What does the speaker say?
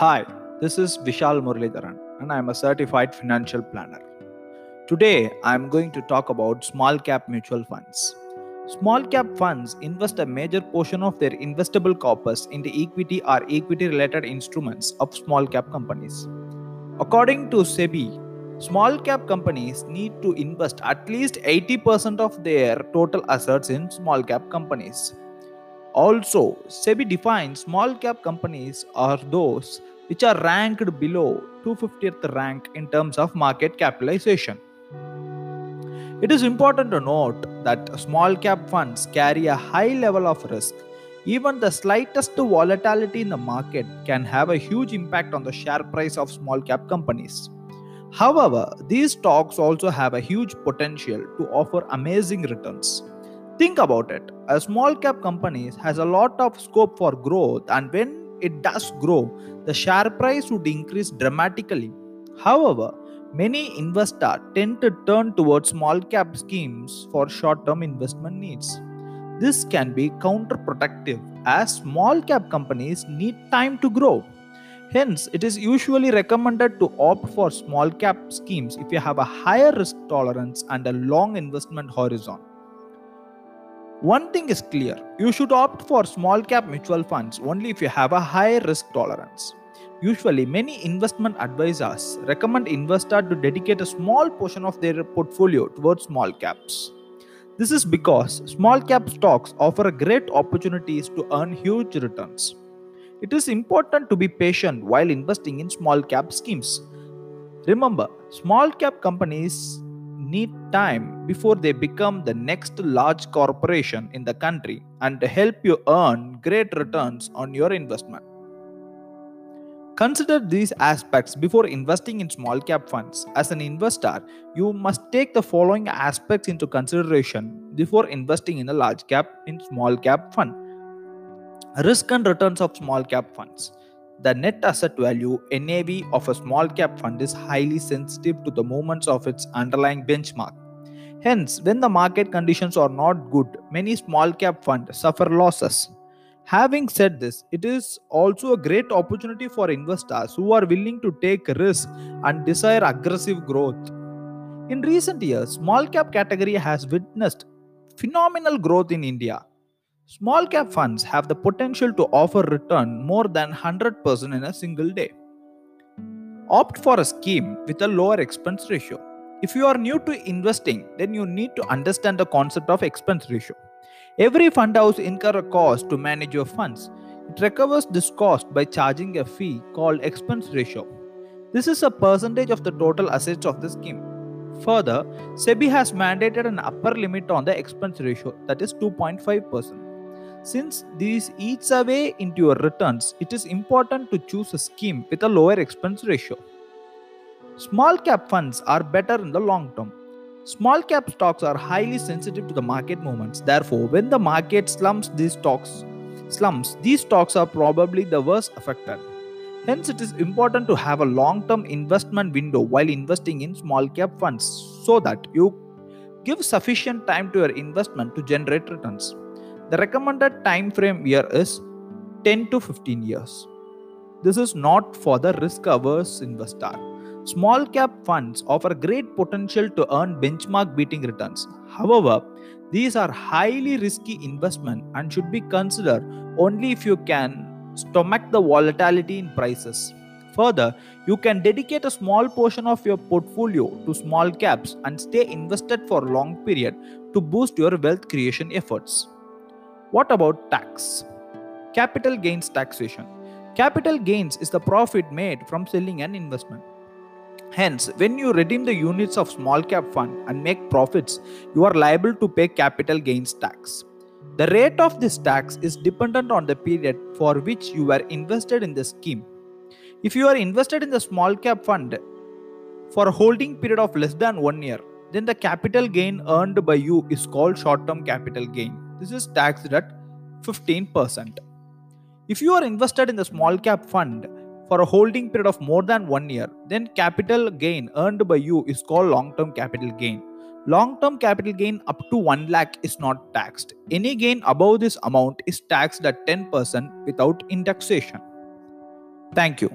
Hi, this is Vishal Muralidharan and I am a certified financial planner. Today I am going to talk about small cap mutual funds. Small cap funds invest a major portion of their investable corpus into equity or equity related instruments of small cap companies. According to SEBI, small cap companies need to invest at least 80% of their total assets in small cap companies. Also, SEBI defines small cap companies are those which are ranked below 250th rank in terms of market capitalization. It is important to note that small cap funds carry a high level of risk. Even the slightest volatility in the market can have a huge impact on the share price of small cap companies. However, these stocks also have a huge potential to offer amazing returns. Think about it. A small cap company has a lot of scope for growth and when it does grow, the share price would increase dramatically. However, Many investors tend to turn towards small cap schemes for short term investment needs. This can be counterproductive as small cap companies need time to grow. Hence, it is usually recommended to opt for small cap schemes if you have a higher risk tolerance and a long investment horizon. One thing is clear you should opt for small cap mutual funds only if you have a high risk tolerance. Usually, many investment advisors recommend investors to dedicate a small portion of their portfolio towards small caps. This is because small cap stocks offer great opportunities to earn huge returns. It is important to be patient while investing in small cap schemes. Remember, small cap companies need time before they become the next large corporation in the country and help you earn great returns on your investment. Consider these aspects before investing in small cap funds. As an investor, you must take the following aspects into consideration before investing in a large cap in small cap fund. Risk and returns of small cap funds. The net asset value NAV of a small cap fund is highly sensitive to the movements of its underlying benchmark. Hence, when the market conditions are not good, many small cap funds suffer losses. Having said this, it is also a great opportunity for investors who are willing to take risk and desire aggressive growth. In recent years, small cap category has witnessed phenomenal growth in India. Small cap funds have the potential to offer return more than 100% in a single day. Opt for a scheme with a lower expense ratio. If you are new to investing, then you need to understand the concept of expense ratio. Every fund house incur a cost to manage your funds. It recovers this cost by charging a fee called expense ratio. This is a percentage of the total assets of the scheme. Further, SEBI has mandated an upper limit on the expense ratio that is 2.5%. Since these eats away into your returns, it is important to choose a scheme with a lower expense ratio. Small cap funds are better in the long term. Small cap stocks are highly sensitive to the market movements. Therefore, when the market slumps these stocks slumps, these stocks are probably the worst affected. Hence, it is important to have a long-term investment window while investing in small cap funds so that you give sufficient time to your investment to generate returns. The recommended time frame here is 10 to 15 years. This is not for the risk averse investor. Small cap funds offer great potential to earn benchmark beating returns. However, these are highly risky investment and should be considered only if you can stomach the volatility in prices. Further, you can dedicate a small portion of your portfolio to small caps and stay invested for a long period to boost your wealth creation efforts. What about tax? Capital gains taxation. Capital gains is the profit made from selling an investment. Hence, when you redeem the units of small cap fund and make profits, you are liable to pay capital gains tax. The rate of this tax is dependent on the period for which you were invested in the scheme. If you are invested in the small cap fund for a holding period of less than 1 year, then the capital gain earned by you is called short term capital gain. This is taxed at 15%. If you are invested in the small cap fund for a holding period of more than one year, then capital gain earned by you is called long term capital gain. Long term capital gain up to 1 lakh is not taxed. Any gain above this amount is taxed at 10% without indexation. Thank you.